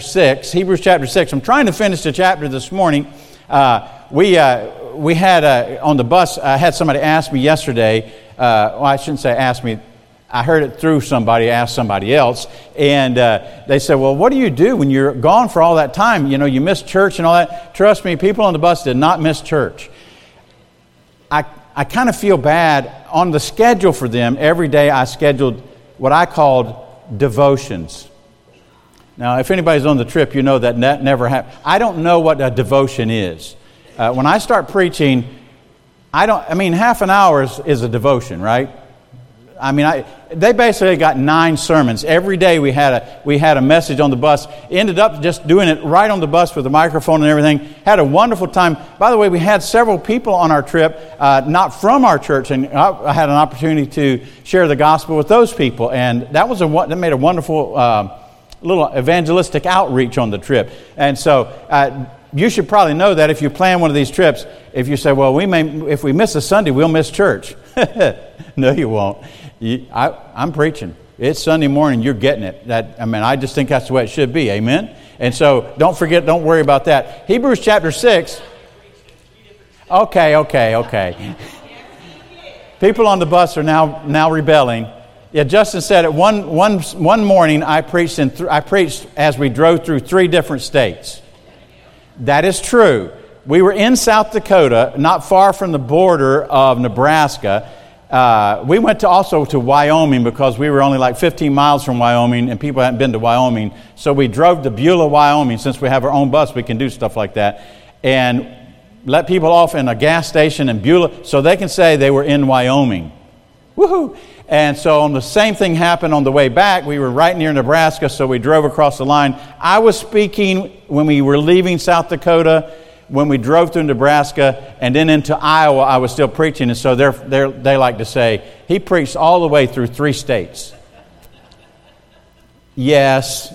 6, Hebrews chapter 6. I'm trying to finish the chapter this morning. Uh, we, uh, we had uh, on the bus, I had somebody ask me yesterday, uh, well, I shouldn't say ask me, I heard it through somebody, asked somebody else, and uh, they said, Well, what do you do when you're gone for all that time? You know, you miss church and all that. Trust me, people on the bus did not miss church. I, I kind of feel bad. On the schedule for them, every day I scheduled what I called devotions. Now, if anybody's on the trip, you know that that never happened. I don't know what a devotion is. Uh, when I start preaching, I don't, I mean, half an hour is, is a devotion, right? I mean, I, they basically got nine sermons. Every day we had, a, we had a message on the bus. Ended up just doing it right on the bus with the microphone and everything. Had a wonderful time. By the way, we had several people on our trip, uh, not from our church, and I had an opportunity to share the gospel with those people. And that, was a, that made a wonderful uh, little evangelistic outreach on the trip. And so uh, you should probably know that if you plan one of these trips, if you say, well, we may, if we miss a Sunday, we'll miss church. no, you won't. You, I, I'm preaching. It's Sunday morning, you're getting it. That, I mean, I just think that's the way it should be. Amen? And so don't forget, don't worry about that. Hebrews chapter 6. Okay, okay, okay. People on the bus are now, now rebelling. Yeah, Justin said it. One, one, one morning, I preached, in th- I preached as we drove through three different states. That is true. We were in South Dakota, not far from the border of Nebraska. Uh, we went to also to Wyoming because we were only like 15 miles from Wyoming and people hadn't been to Wyoming. So we drove to Beulah, Wyoming. Since we have our own bus, we can do stuff like that. And let people off in a gas station in Beulah so they can say they were in Wyoming. Woohoo! And so the same thing happened on the way back. We were right near Nebraska, so we drove across the line. I was speaking when we were leaving South Dakota, when we drove through Nebraska, and then into Iowa, I was still preaching. And so they're, they're, they like to say, he preached all the way through three states. Yes,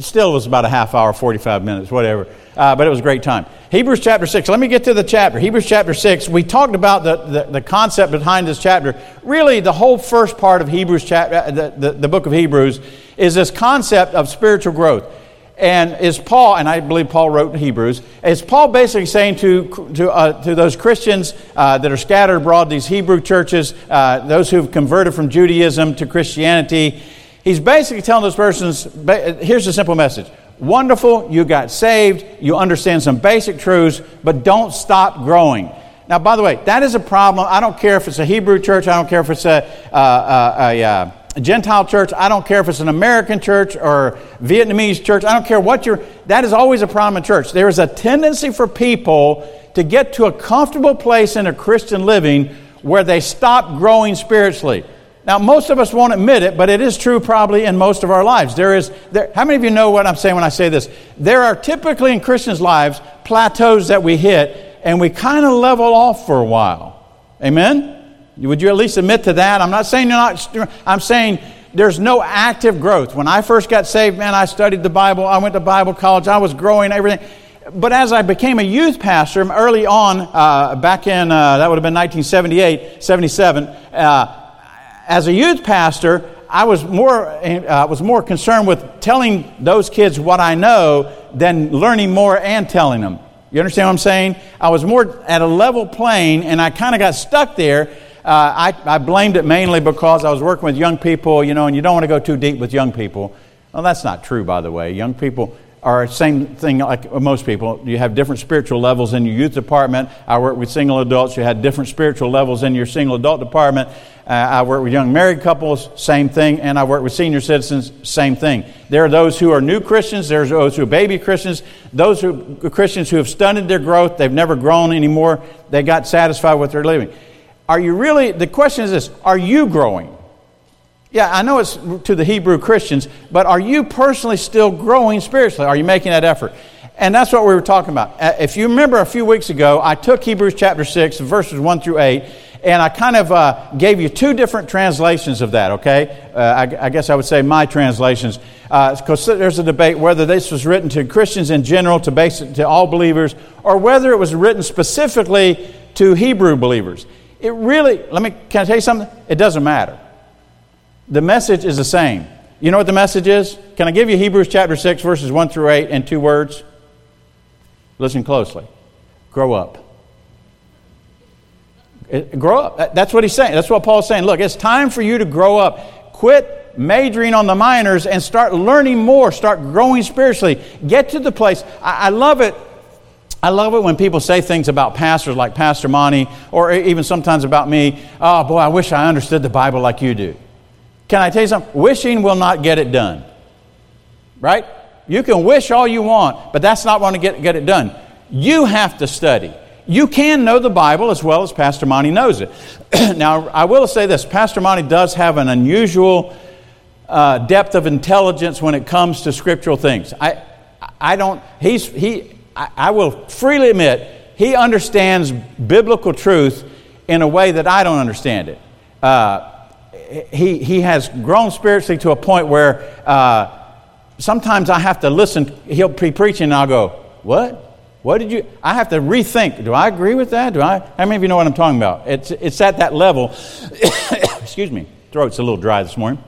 still was about a half hour, 45 minutes, whatever. Uh, but it was a great time. Hebrews chapter 6. Let me get to the chapter. Hebrews chapter 6. We talked about the, the, the concept behind this chapter. Really, the whole first part of Hebrews, chapter, uh, the, the, the book of Hebrews, is this concept of spiritual growth. And is Paul, and I believe Paul wrote in Hebrews, is Paul basically saying to, to, uh, to those Christians uh, that are scattered abroad, these Hebrew churches, uh, those who've converted from Judaism to Christianity, he's basically telling those persons here's a simple message Wonderful, you got saved, you understand some basic truths, but don't stop growing. Now, by the way, that is a problem. I don't care if it's a Hebrew church, I don't care if it's a, uh, uh, a, a, uh, a Gentile church, I don't care if it's an American church or Vietnamese church, I don't care what you're, that is always a problem in church. There is a tendency for people to get to a comfortable place in a Christian living where they stop growing spiritually. Now, most of us won't admit it, but it is true probably in most of our lives. There is, there, how many of you know what I'm saying when I say this? There are typically in Christians' lives plateaus that we hit, and we kind of level off for a while. Amen? Would you at least admit to that? I'm not saying you're not, I'm saying there's no active growth. When I first got saved, man, I studied the Bible, I went to Bible college, I was growing, everything. But as I became a youth pastor early on, uh, back in, uh, that would have been 1978, 77, uh, as a youth pastor, I was more, uh, was more concerned with telling those kids what I know than learning more and telling them. You understand what I'm saying? I was more at a level plane, and I kind of got stuck there. Uh, I, I blamed it mainly because I was working with young people, you know, and you don't want to go too deep with young people. Well, that's not true, by the way. Young people, are same thing like most people. You have different spiritual levels in your youth department. I work with single adults. You had different spiritual levels in your single adult department. Uh, I work with young married couples, same thing. And I work with senior citizens, same thing. There are those who are new Christians. There's those who are baby Christians. Those who Christians who have stunted their growth. They've never grown anymore. They got satisfied with their living. Are you really? The question is this: Are you growing? Yeah, I know it's to the Hebrew Christians, but are you personally still growing spiritually? Are you making that effort? And that's what we were talking about. Uh, if you remember a few weeks ago, I took Hebrews chapter 6, verses 1 through 8, and I kind of uh, gave you two different translations of that, okay? Uh, I, I, guess I would say my translations. Because uh, there's a debate whether this was written to Christians in general, to, to all believers, or whether it was written specifically to Hebrew believers. It really, let me, can I tell you something? It doesn't matter. The message is the same. You know what the message is? Can I give you Hebrews chapter 6, verses 1 through 8 in two words? Listen closely. Grow up. Grow up. That's what he's saying. That's what Paul's saying. Look, it's time for you to grow up. Quit majoring on the minors and start learning more. Start growing spiritually. Get to the place. I, I love it. I love it when people say things about pastors like Pastor Monty, or even sometimes about me. Oh, boy, I wish I understood the Bible like you do. Can I tell you something? Wishing will not get it done. Right? You can wish all you want, but that's not going to get, get it done. You have to study. You can know the Bible as well as Pastor Monty knows it. now, I will say this Pastor Monty does have an unusual uh, depth of intelligence when it comes to scriptural things. I, I don't, he's, he, I, I will freely admit, he understands biblical truth in a way that I don't understand it. Uh, he, he has grown spiritually to a point where uh, sometimes I have to listen. He'll be preaching and I'll go, What? What did you? I have to rethink. Do I agree with that? Do I? How many of you know what I'm talking about? It's, it's at that level. excuse me, throat's a little dry this morning.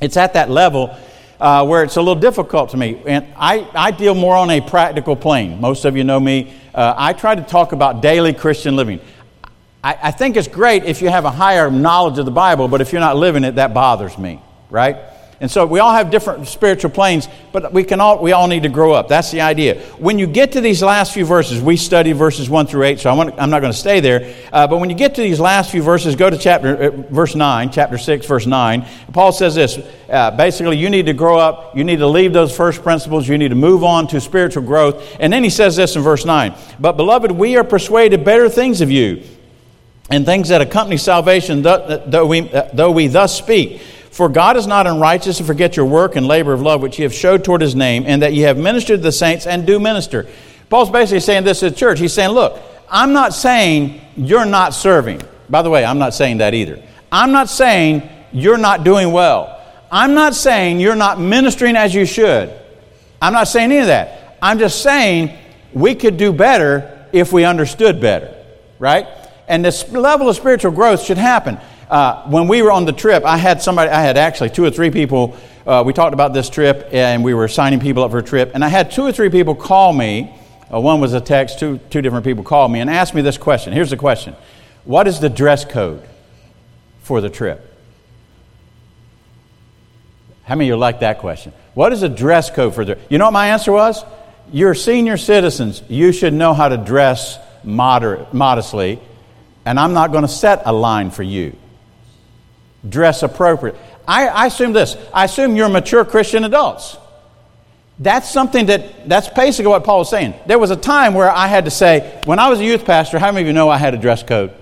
It's at that level uh, where it's a little difficult to me. And I, I deal more on a practical plane. Most of you know me. Uh, I try to talk about daily Christian living. I, I think it's great if you have a higher knowledge of the Bible, but if you're not living it, that bothers me, right? And so we all have different spiritual planes, but we can all we all need to grow up. That's the idea. When you get to these last few verses, we study verses one through eight, so I am not going to stay there. Uh, but when you get to these last few verses, go to chapter uh, verse nine, chapter six, verse nine. Paul says this: uh, basically, you need to grow up. You need to leave those first principles. You need to move on to spiritual growth. And then he says this in verse nine: But beloved, we are persuaded better things of you, and things that accompany salvation, though we, uh, though we thus speak. For God is not unrighteous to forget your work and labor of love which ye have showed toward his name, and that ye have ministered to the saints and do minister. Paul's basically saying this to the church. He's saying, Look, I'm not saying you're not serving. By the way, I'm not saying that either. I'm not saying you're not doing well. I'm not saying you're not ministering as you should. I'm not saying any of that. I'm just saying we could do better if we understood better, right? And this level of spiritual growth should happen. Uh, when we were on the trip, I had somebody, I had actually two or three people. Uh, we talked about this trip and we were signing people up for a trip. And I had two or three people call me. Uh, one was a text, two, two different people called me and asked me this question. Here's the question What is the dress code for the trip? How many of you like that question? What is the dress code for the You know what my answer was? You're senior citizens. You should know how to dress moderate, modestly, and I'm not going to set a line for you dress appropriate. I, I assume this I assume you're mature Christian adults. That's something that, that's basically what Paul was saying. There was a time where I had to say, when I was a youth pastor, how many of you know I had a dress code?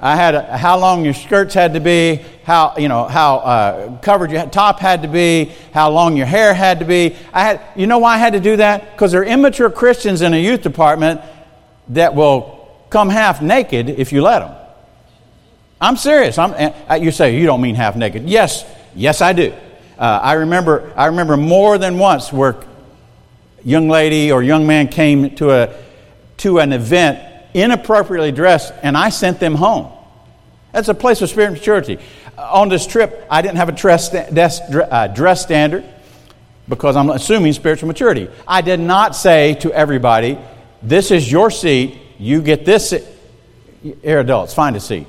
I had a, how long your skirts had to be, how you know how uh, covered your top had to be, how long your hair had to be. I had, you know why I had to do that? Because there are immature Christians in a youth department that will come half naked if you let them. I'm serious. I'm, uh, you say, you don't mean half naked. Yes, yes, I do. Uh, I, remember, I remember more than once where young lady or young man came to, a, to an event inappropriately dressed and I sent them home. That's a place of spiritual maturity. Uh, on this trip, I didn't have a dress, uh, dress standard because I'm assuming spiritual maturity. I did not say to everybody, this is your seat, you get this. Here, adults, find a seat.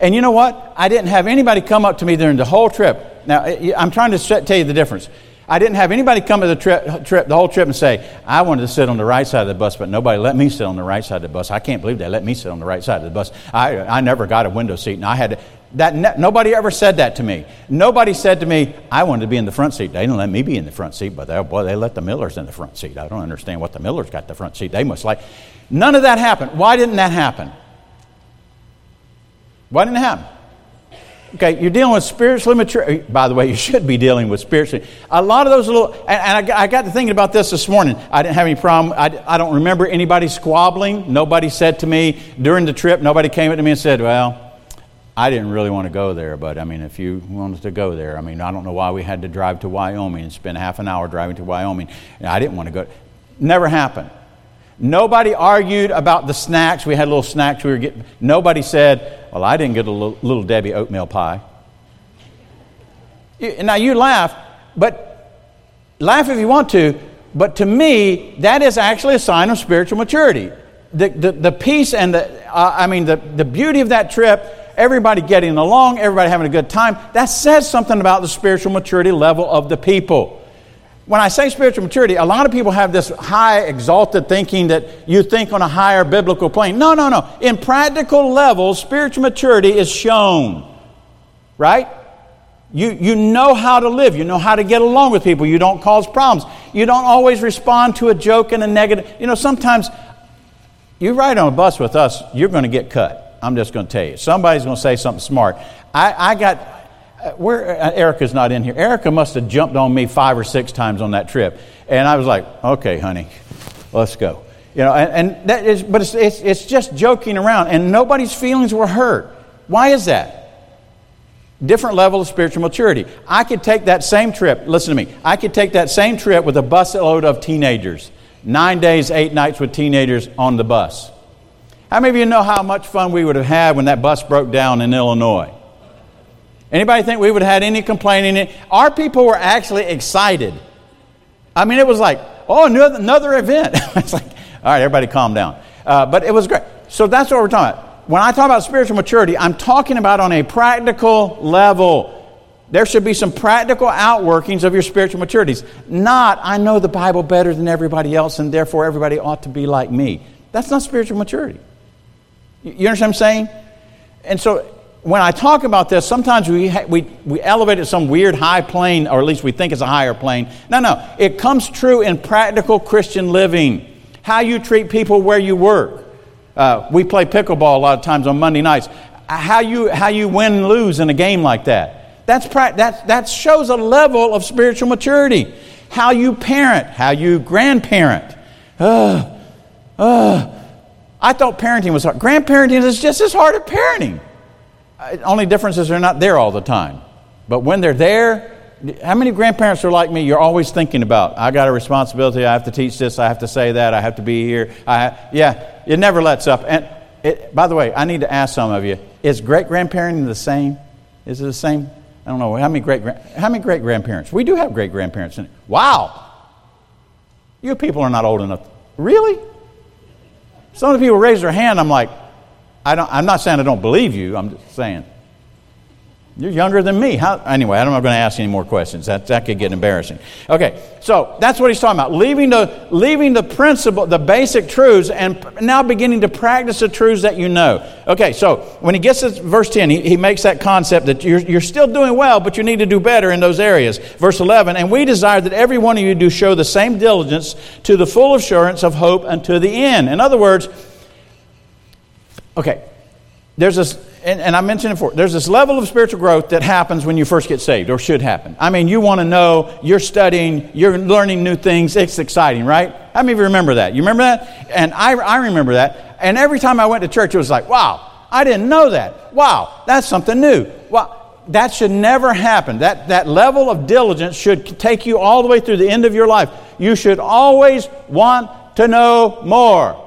And you know what? I didn't have anybody come up to me during the whole trip. Now, eh, I'm trying to tell you the difference. I didn't have anybody come to the trip, trip, the whole trip and say, I wanted to sit on the right side of the bus, but nobody let me sit on the right side of the bus. I can't believe they let me sit on the right side of the bus. I, I never got a window seat, and I had that. Ne- nobody ever said that to me. Nobody said to me, I wanted to be in the front seat. They didn't let me be in the front seat, but they, boy, they let the Millers in the front seat. I don't understand what the Millers got the front seat. They must like. None of that happened. Why didn't that happen? Why didn't it happen? Okay, you're dealing with spiritually mature. Eh, by the way, you should be dealing with spiritually. A lot of those little, and, I, got to thinking about this this morning. I didn't have any problem. I, I don't remember anybody squabbling. Nobody said to me during the trip, nobody came up to me and said, Well, I didn't really want to go there, but I mean, if you wanted to go there, I mean, I don't know why we had to drive to Wyoming and spend half an hour driving to Wyoming. I didn't want to go. Never happened. Nobody argued about the snacks. We had little snacks we were getting. Nobody said, Well, I didn't get a little, little Debbie oatmeal pie. Now you laugh, but laugh if you want to, but to me, that is actually a sign of spiritual maturity. The, the, the peace and the, uh, I mean, the, the beauty of that trip, everybody getting along, everybody having a good time, that says something about the spiritual maturity level of the people. When I say spiritual maturity, a lot of people have this high, exalted thinking that you think on a higher biblical plane. No, no, no. In practical levels, spiritual maturity is shown, right? You, you know how to live. You know how to get along with people. You don't cause problems. You don't always respond to a joke in a negative. You know, sometimes you ride on a bus with us, you're going to get cut. I'm just going to tell you. Somebody's going to say something smart. I, I got where uh, Erica's not in here. Erica must have jumped on me five or six times on that trip, and I was like, "Okay, honey, let's go." You know, and, and that is, but it's, it's, it's just joking around, and nobody's feelings were hurt. Why is that? Different level of spiritual maturity. I could take that same trip. Listen to me. I could take that same trip with a busload of teenagers. Nine days, eight nights with teenagers on the bus. How many of you know how much fun we would have had when that bus broke down in Illinois? Anybody think we would have had any complaining? Our people were actually excited. I mean, it was like, oh, another, another event. it's like, all right, everybody calm down. Uh, but it was great. So that's what we're talking about. When I talk about spiritual maturity, I'm talking about on a practical level. There should be some practical outworkings of your spiritual maturities. Not, I know the Bible better than everybody else, and therefore everybody ought to be like me. That's not spiritual maturity. You understand what I'm saying? And so when I talk about this, sometimes we, ha- we, we elevate it some weird high plane, or at least we think it's a higher plane. No, no. It comes true in practical Christian living. How you treat people where you work. Uh, we play pickleball a lot of times on Monday nights. How you, how you win and lose in a game like that. That's pra- that, that shows a level of spiritual maturity. How you parent, how you grandparent. Uh, uh, I thought parenting was hard. Grandparenting is just as hard as parenting. Uh, only difference is they're not there all the time. But when they're there, how many grandparents are like me? You're always thinking about, I got a responsibility. I have to teach this. I have to say that. I have to be here. I, yeah, it never lets up. And it, by the way, I need to ask some of you: Is great grandparenting the same? Is it the same? I don't know how many great how many great grandparents. We do have great grandparents. Wow, you people are not old enough. Really? Some of the people raise their hand. I'm like, I don't, I'm not saying I don't believe you. I'm just saying you're younger than me. How, anyway, I'm not going to ask any more questions. That, that could get embarrassing. Okay, so that's what he's talking about. Leaving the, leaving the principle, the basic truths, and now beginning to practice the truths that you know. Okay, so when he gets to verse 10, he, he makes that concept that you're, you're still doing well, but you need to do better in those areas. Verse 11, and we desire that every one of you do show the same diligence to the full assurance of hope unto the end. In other words, Okay, there's this, and, and, I mentioned it before, there's this level of spiritual growth that happens when you first get saved, or should happen. I mean, you want to know, you're studying, you're learning new things, it's exciting, right? How many of you remember that? You remember that? And I, I remember that. And every time I went to church, it was like, wow, I didn't know that. Wow, that's something new. Wow, that should never happen. That, that level of diligence should take you all the way through the end of your life. You should always want to know more.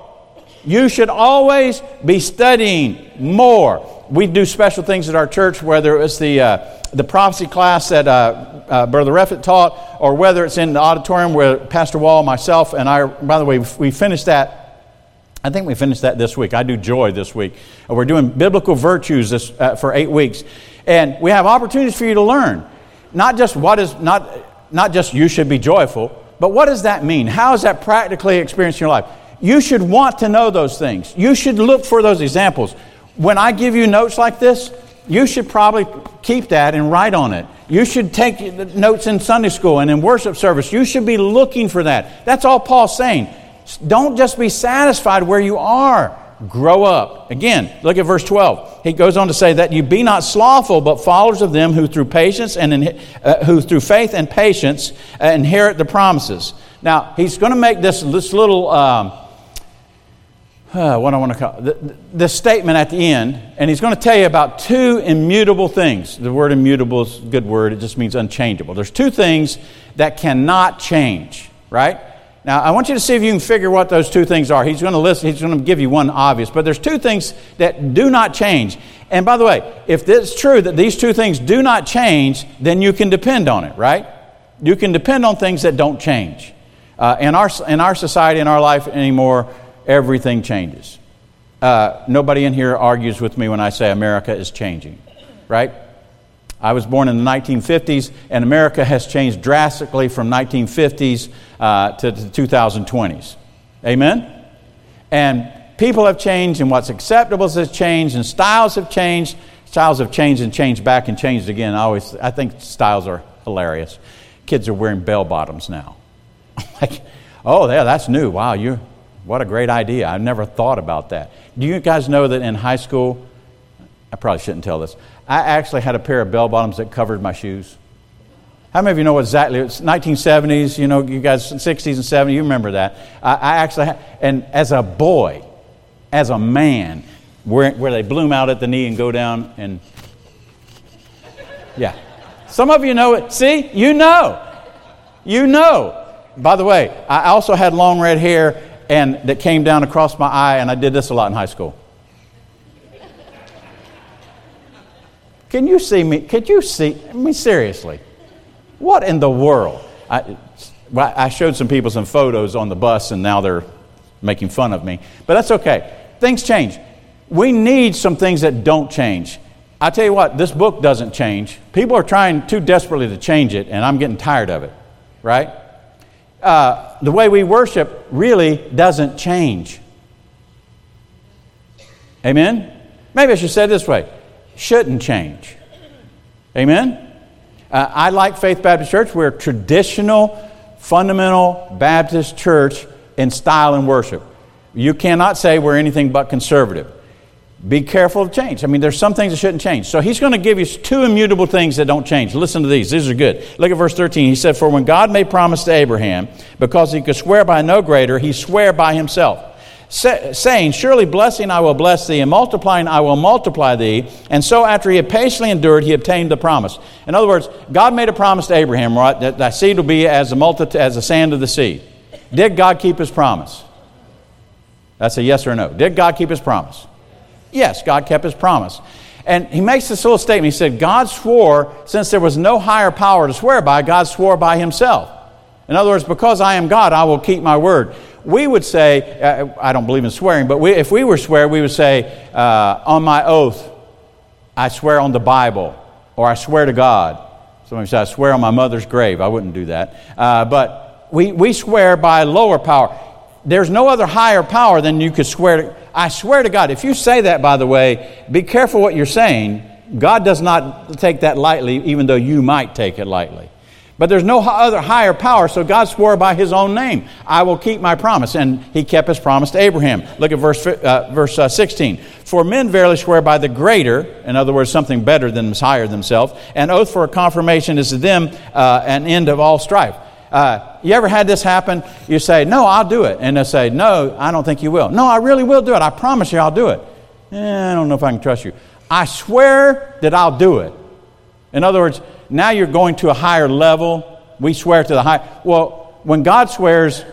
You should always be studying more. We do special things at our church, whether it's the, uh, the prophecy class that uh, uh, Brother Reffett taught, or whether it's in the auditorium where Pastor Wall, myself, and I, by the way, we finished that. I think we finished that this week. I do joy this week. We're doing biblical virtues this, uh, for eight weeks. And we have opportunities for you to learn. Not just what is, not, not just you should be joyful, but what does that mean? How is that practically experienced in your life? You should want to know those things. You should look for those examples. When I give you notes like this, you should probably keep that and write on it. You should take notes in Sunday school and in worship service. You should be looking for that. That's all Paul's saying. Don't just be satisfied where you are. Grow up. Again, look at verse 12. He goes on to say that you be not slothful, but followers of them who through patience and uh, who through faith and patience uh, inherit the promises. Now, he's going to make this, this little. Um, uh, what I want to call the, the statement at the end, and he's going to tell you about two immutable things. The word immutable is a good word, it just means unchangeable. There's two things that cannot change, right? Now, I want you to see if you can figure what those two things are. He's going to list, he's going to give you one obvious, but there's two things that do not change. And by the way, if it's true that these two things do not change, then you can depend on it, right? You can depend on things that don't change. Uh, in, our, in our society, in our life anymore, everything changes. Uh, nobody in here argues with me when I say America is changing, right? I was born in the 1950s, and America has changed drastically from 1950s uh, to the 2020s. Amen? And people have changed, and what's acceptable has changed, and styles have changed. Styles have changed and changed back and changed again. I always, I think styles are hilarious. Kids are wearing bell bottoms now. like, oh, yeah, that's new. Wow, you, what a great idea. I've never thought about that. Do you guys know that in high school, I probably shouldn't tell this. I actually had a pair of bell bottoms that covered my shoes. How many of you know exactly? It's 1970s, you know, you guys, 60s and 70s, you remember that. I, I actually, had, and as a boy, as a man, where, where they bloom out at the knee and go down and, yeah. Some of you know it. See, you know. You know. By the way, I also had long red hair and that came down across my eye, and I did this a lot in high school. Can you see me? Could you see? I mean, seriously. What in the world? I, I showed some people some photos on the bus, and now they're making fun of me. But that's okay. Things change. We need some things that don't change. I tell you what, this book doesn't change. People are trying too desperately to change it, and I'm getting tired of it, right? Uh, the way we worship really doesn't change. Amen? Maybe I should say it this way shouldn't change. Amen? Uh, I like Faith Baptist Church. We're a traditional, fundamental Baptist church in style and worship. You cannot say we're anything but conservative. Be careful of change. I mean, there's some things that shouldn't change. So he's going to give you two immutable things that don't change. Listen to these. These are good. Look at verse 13. He said, For when God made promise to Abraham, because he could swear by no greater, he sware by himself saying, Surely blessing I will bless thee, and multiplying I will multiply thee. And so after he had patiently endured, he obtained the promise. In other words, God made a promise to Abraham, right, that thy seed will be as the, multi- as the sand of the sea. Did God keep his promise? That's a yes or no. Did God keep his promise? Yes, God kept his promise. And he makes this little statement. He said, God swore, since there was no higher power to swear by, God swore by himself. In other words, because I am God, I will keep my word we would say, uh, I don't believe in swearing, but we, if we were swear, we would say, uh, on my oath, I swear on the Bible, or I swear to God. Somebody say, I swear on my mother's grave. I wouldn't do that. Uh, but we, we swear by lower power. There's no other higher power than you could swear to. I swear to God. If you say that, by the way, be careful what you're saying. God does not take that lightly, even though you might take it lightly. But there's no other higher power, so God swore by his own name, I will keep my promise. And he kept his promise to Abraham. Look at verse, uh, verse uh, 16. For men verily swear by the greater, in other words, something better than higher themselves, An oath for a confirmation is to them uh, an end of all strife. Uh, you ever had this happen? You say, No, I'll do it. And they say, No, I don't think you will. No, I really will do it. I promise you I'll do it. Eh, I don't know if I can trust you. I swear that I'll do it. In other words, now you're going to a higher level. We swear to the high. Well, when God swears,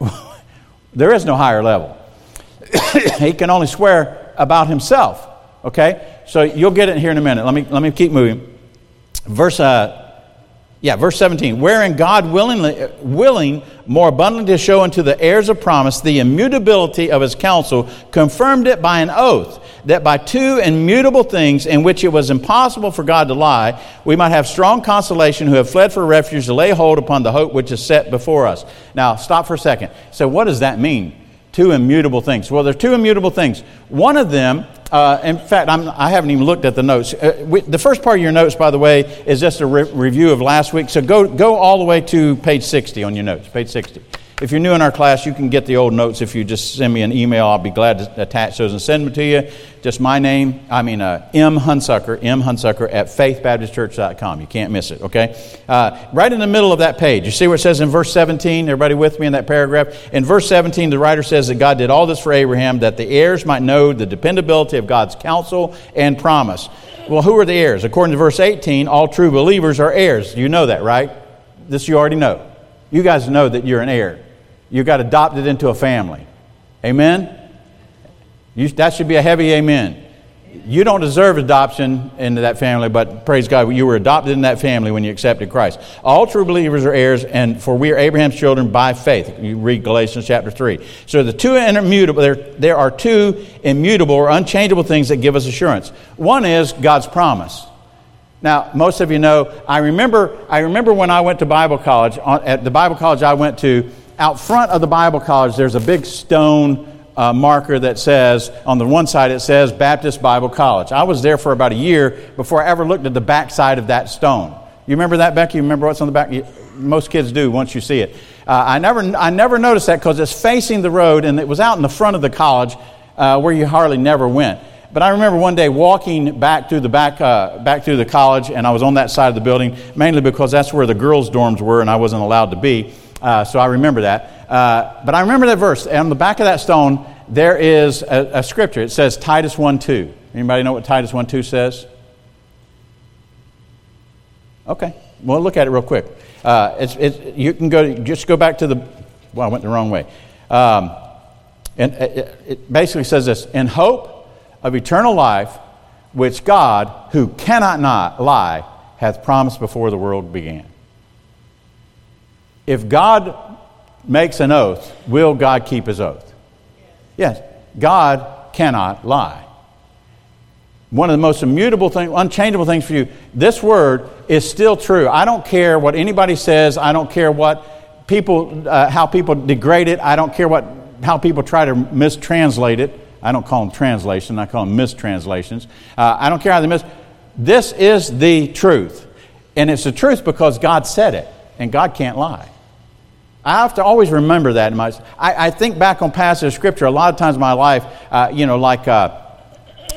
there is no higher level. he can only swear about himself. Okay? So you'll get it here in a minute. Let me, let me keep moving. Verse uh, yeah, verse 17. Wherein God willingly, willing more abundantly to show unto the heirs of promise the immutability of his counsel, confirmed it by an oath, that by two immutable things in which it was impossible for God to lie, we might have strong consolation who have fled for refuge to lay hold upon the hope which is set before us. Now, stop for a second. So, what does that mean? Two immutable things. Well, there are two immutable things. One of them uh, in fact, I'm, I have not even looked at the notes. Uh, we, the first part of your notes, by the way, is just a re- review of last week. So go, go all the way to page 60 on your notes, page 60. If you're new in our class, you can get the old notes if you just send me an email. I'll be glad to attach those and send them to you. Just my name, I mean, uh, M. Hunsucker, M. Hunsucker at faithbaptistchurch.com. You can't miss it, okay? Uh, right in the middle of that page, you see where it says in verse 17? Everybody with me in that paragraph? In verse 17, the writer says that God did all this for Abraham that the heirs might know the dependability of God's counsel and promise. Well, who are the heirs? According to verse 18, all true believers are heirs. You know that, right? This you already know. You guys know that you're an heir. You got adopted into a family. Amen? You, that should be a heavy amen. You don't deserve adoption into that family, but praise God, you were adopted in that family when you accepted Christ. All true believers are heirs, and for we are Abraham's children by faith. You read Galatians chapter 3. So the two immutable, there, there are two immutable or unchangeable things that give us assurance. One is God's promise. Now, most of you know, I remember, I remember when I went to Bible college, at the Bible college I went to, out front of the Bible college, there's a big stone uh, marker that says, on the one side, it says Baptist Bible College. I was there for about a year before I ever looked at the back side of that stone. You remember that, Becky? You remember what's on the back? Most kids do once you see it. Uh, I, never, I never noticed that because it's facing the road and it was out in the front of the college uh, where you hardly never went. But I remember one day walking back through the back, uh, back through the college, and I was on that side of the building, mainly because that's where the girls' dorms were, and I wasn't allowed to be. Uh, so I remember that. Uh, but I remember that verse. On the back of that stone, there is a, a scripture. It says Titus 1 2. Anybody know what Titus 1 2 says? Okay. Well, look at it real quick. Uh, it's, it's, you can go, just go back to the, well, I went the wrong way. Um, and it, it basically says this In hope of eternal life, which God, who cannot not lie, hath promised before the world began. If God makes an oath, will God keep his oath? Yes, God cannot lie. One of the most immutable things, unchangeable things for you, this word is still true. I don't care what anybody says. I don't care what people, uh, how people degrade it. I don't care what, how people try to mistranslate it. I don't call them translations. I call them mistranslations. Uh, I don't care how they mis. This is the truth. And it's the truth because God said it. And God can't lie. I have to always remember that. In my, I, I think back on passages of Scripture a lot of times in my life, uh, you know, like uh,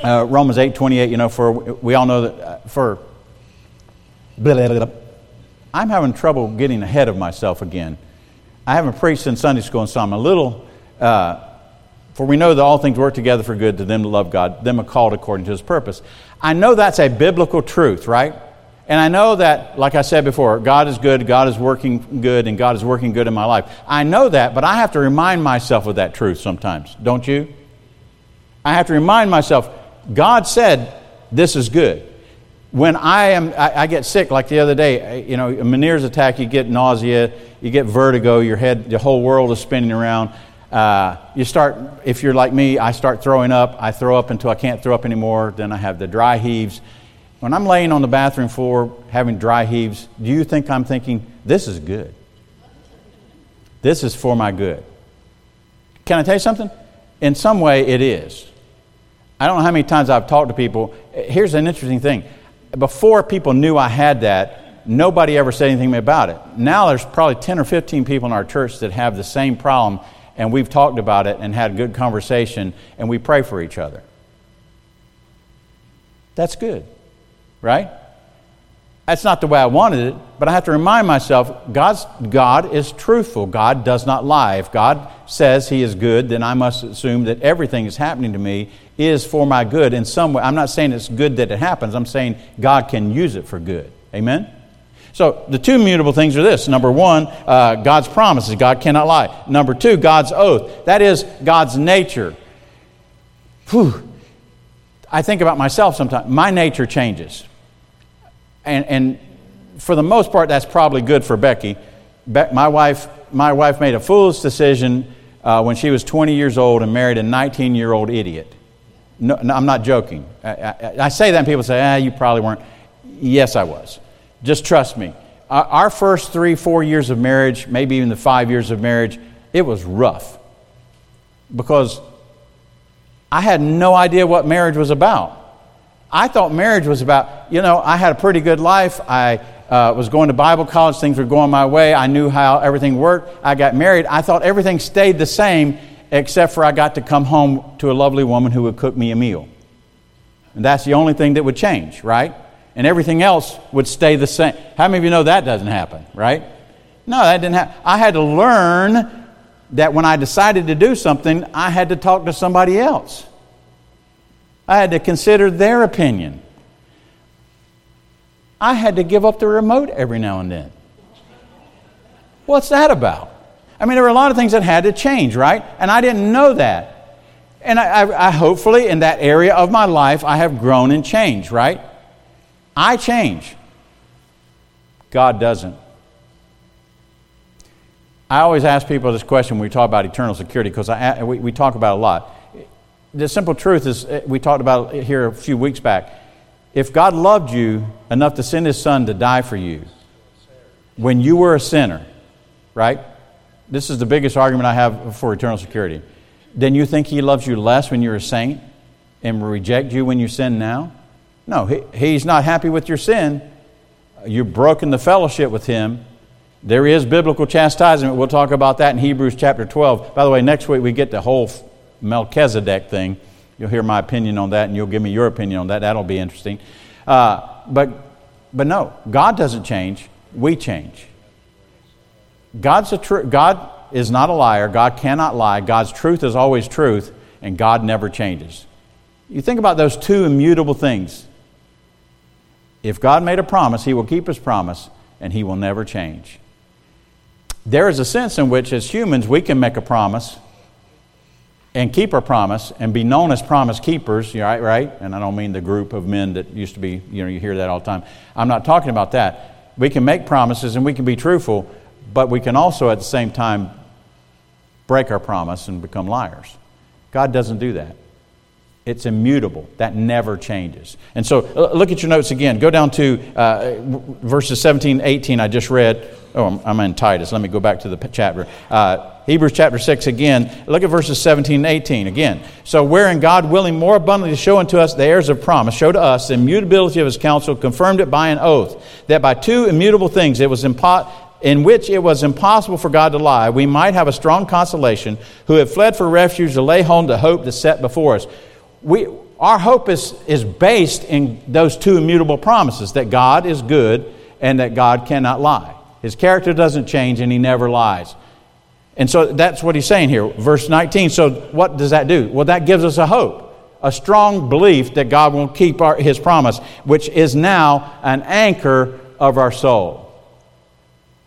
uh, Romans 8 28, you know, for we all know that uh, for. Blah, blah, blah, I'm having trouble getting ahead of myself again. I haven't preached in Sunday school, and so I'm a little. Uh, for we know that all things work together for good to them that love God, them are called according to his purpose. I know that's a biblical truth, right? And I know that, like I said before, God is good, God is working good, and God is working good in my life. I know that, but I have to remind myself of that truth sometimes, don't you? I have to remind myself, God said this is good. When I am, I, I get sick, like the other day, you know, a Meniere's attack, you get nausea, you get vertigo, your head, the whole world is spinning around. Uh, you start, if you're like me, I start throwing up. I throw up until I can't throw up anymore. Then I have the dry heaves. When I'm laying on the bathroom floor having dry heaves, do you think I'm thinking, this is good? This is for my good. Can I tell you something? In some way, it is. I don't know how many times I've talked to people. Here's an interesting thing. Before people knew I had that, nobody ever said anything to me about it. Now there's probably 10 or 15 people in our church that have the same problem, and we've talked about it and had a good conversation, and we pray for each other. That's good right? That's not the way I wanted it, but I have to remind myself God's, God is truthful. God does not lie. If God says He is good, then I must assume that everything that's happening to me is for my good in some way. I'm not saying it's good that it happens, I'm saying God can use it for good. Amen? So the two mutable things are this number one, uh, God's promises. God cannot lie. Number two, God's oath. That is God's nature. Whew. I think about myself sometimes. My nature changes and, and for the most part, that's probably good for Becky. Be- my, wife, my wife made a foolish decision uh, when she was 20 years old and married a 19 year old idiot. No, no, I'm not joking. I, I, I, say that and people say, ah, you probably weren't. Yes, I was. Just trust me. Our, our first three, four years of marriage, maybe even the five years of marriage, it was rough because I had no idea what marriage was about. I thought marriage was about, you know, I had a pretty good life. I uh, was going to Bible college, things were going my way. I knew how everything worked. I got married. I thought everything stayed the same, except for I got to come home to a lovely woman who would cook me a meal. And that's the only thing that would change, right? And everything else would stay the same. How many of you know that doesn't happen, right? No, that didn't happen. I had to learn that when I decided to do something, I had to talk to somebody else. I had to consider their opinion. I had to give up the remote every now and then. What's that about? I mean, there were a lot of things that had to change, right? And I didn't know that. And I, I, I hopefully, in that area of my life, I have grown and changed, right? I change. God doesn't. I always ask people this question when we talk about eternal security because we, we talk about a lot. The simple truth is, eh, we talked about it here a few weeks back. If God loved you enough to send His Son to die for you when you were a sinner, right? This is the biggest argument I have for eternal security. Then you think He loves you less when you're a saint and reject you when you sin now? No, he, He's not happy with your sin. You've broken the fellowship with Him there is biblical chastisement. We'll talk about that in Hebrews chapter 12. By the way, next week we get the whole Melchizedek thing. You'll hear my opinion on that, and you'll give me your opinion on that. That'll be interesting. Uh, but, but no, God doesn't change. We change. God's a tr- God is not a liar. God cannot lie. God's truth is always truth, and God never changes. You think about those two immutable things. If God made a promise, He will keep His promise, and He will never change. There is a sense in which, as humans, we can make a promise and keep our promise and be known as promise keepers, right? Right? And I don't mean the group of men that used to be, you know, you hear that all the time. I'm not talking about that. We can make promises and we can be truthful, but we can also at the same time break our promise and become liars. God doesn't do that. It's immutable. That never changes. And so look at your notes again. Go down to uh, verses 17, 18, I just read. Oh, I'm, I'm, in Titus. Let me go back to the chapter. Uh, Hebrews chapter 6 again. Look at verses 17 and 18 again. So, wherein God, willing more abundantly to show unto us the heirs of promise, showed to us the immutability of his counsel, confirmed it by an oath, that by two immutable things it was impo- in which it was impossible for God to lie, we might have a strong consolation, who have fled for refuge to lay hold the hope that's set before us. We, our hope is, is based in those two immutable promises that God is good and that God cannot lie. His character doesn't change and he never lies. And so that's what he's saying here. Verse 19. So, what does that do? Well, that gives us a hope, a strong belief that God will keep our, his promise, which is now an anchor of our soul.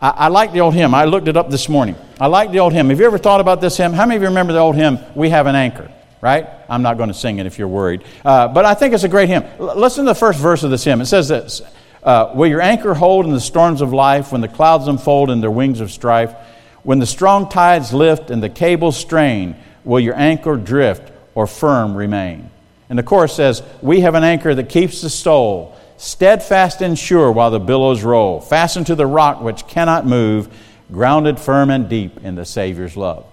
I, I like the old hymn. I looked it up this morning. I like the old hymn. Have you ever thought about this hymn? How many of you remember the old hymn, We Have an Anchor? Right? I'm not going to sing it if you're worried. Uh, but I think it's a great hymn. L- listen to the first verse of this hymn. It says this uh, Will your anchor hold in the storms of life when the clouds unfold in their wings of strife? When the strong tides lift and the cables strain, will your anchor drift or firm remain? And the chorus says, We have an anchor that keeps the soul steadfast and sure while the billows roll, fastened to the rock which cannot move, grounded firm and deep in the Savior's love.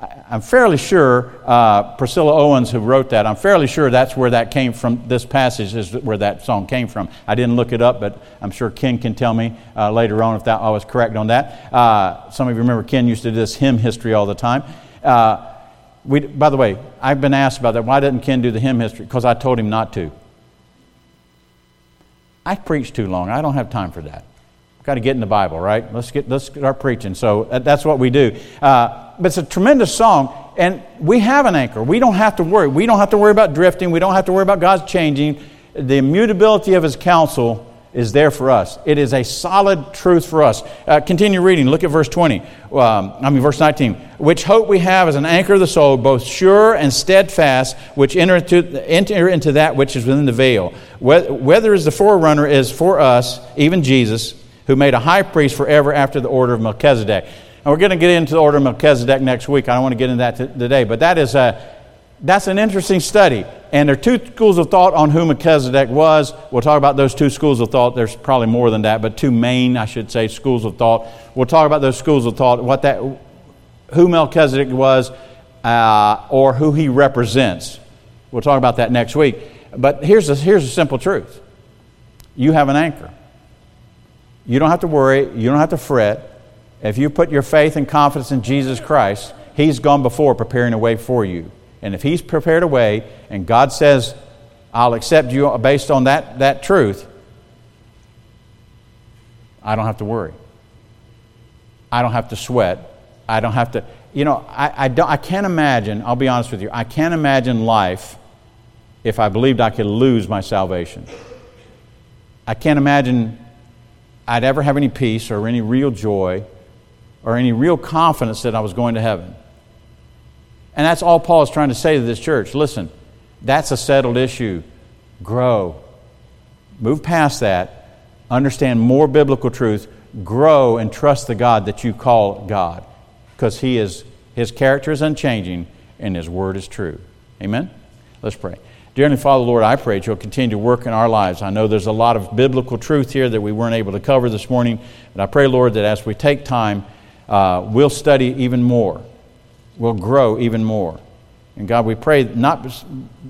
I'm fairly sure uh, Priscilla Owens, who wrote that, I'm fairly sure that's where that came from. This passage is where that song came from. I didn't look it up, but I'm sure Ken can tell me uh, later on if that, I was correct on that. Uh, some of you remember Ken used to do this hymn history all the time. Uh, we, by the way, I've been asked about that. Why didn't Ken do the hymn history? Because I told him not to. I preach too long. I don't have time for that. Got to get in the Bible, right? Let's get let's start preaching. So uh, that's what we do. Uh, but it's a tremendous song, and we have an anchor. We don't have to worry. We don't have to worry about drifting. We don't have to worry about God's changing. The immutability of His counsel is there for us. It is a solid truth for us. Uh, continue reading. Look at verse 20. Um, I mean, verse 19. Which hope we have as an anchor of the soul, both sure and steadfast, which enter into, enter into that which is within the veil. Whether is the forerunner is for us, even Jesus, who made a high priest forever after the order of Melchizedek. And we're going to get into the order of Melchizedek next week. I don't want to get into that t- today, but that is a, that's an interesting study. And there are two schools of thought on who Melchizedek was. We'll talk about those two schools of thought. There's probably more than that, but two main, I should say, schools of thought. We'll talk about those schools of thought, what that, who Melchizedek was, uh, or who he represents. We'll talk about that next week. But here's a, here's a simple truth you have an anchor. You don't have to worry, you don't have to fret. If you put your faith and confidence in Jesus Christ, He's gone before preparing a way for you. And if He's prepared a way and God says, I'll accept you based on that, that truth, I don't have to worry. I don't have to sweat. I don't have to, you know, I, I, don't, I can't imagine, I'll be honest with you, I can't imagine life if I believed I could lose my salvation. I can't imagine I'd ever have any peace or any real joy or any real confidence that I was going to heaven. And that's all Paul is trying to say to this church. Listen, that's a settled issue. Grow. Move past that. Understand more biblical truth. Grow and trust the God that you call God. Because he is, his character is unchanging and his word is true. Amen? Let's pray. Dear Heavenly Father, Lord, I pray that you'll continue to work in our lives. I know there's a lot of biblical truth here that we weren't able to cover this morning, but I pray, Lord, that as we take time, uh, we'll study even more we'll grow even more. And God, we pray not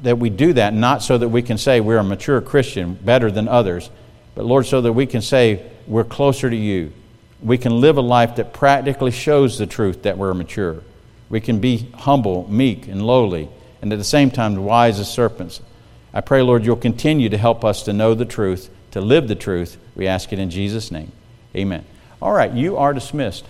that we do that not so that we can say we're a mature Christian, better than others, but Lord, so that we can say we're closer to you. We can live a life that practically shows the truth that we're mature. We can be humble, meek, and lowly, and at the same time wise as serpents. I pray, Lord, you'll continue to help us to know the truth, to live the truth. We ask it in Jesus' name. Amen. All right, you are dismissed.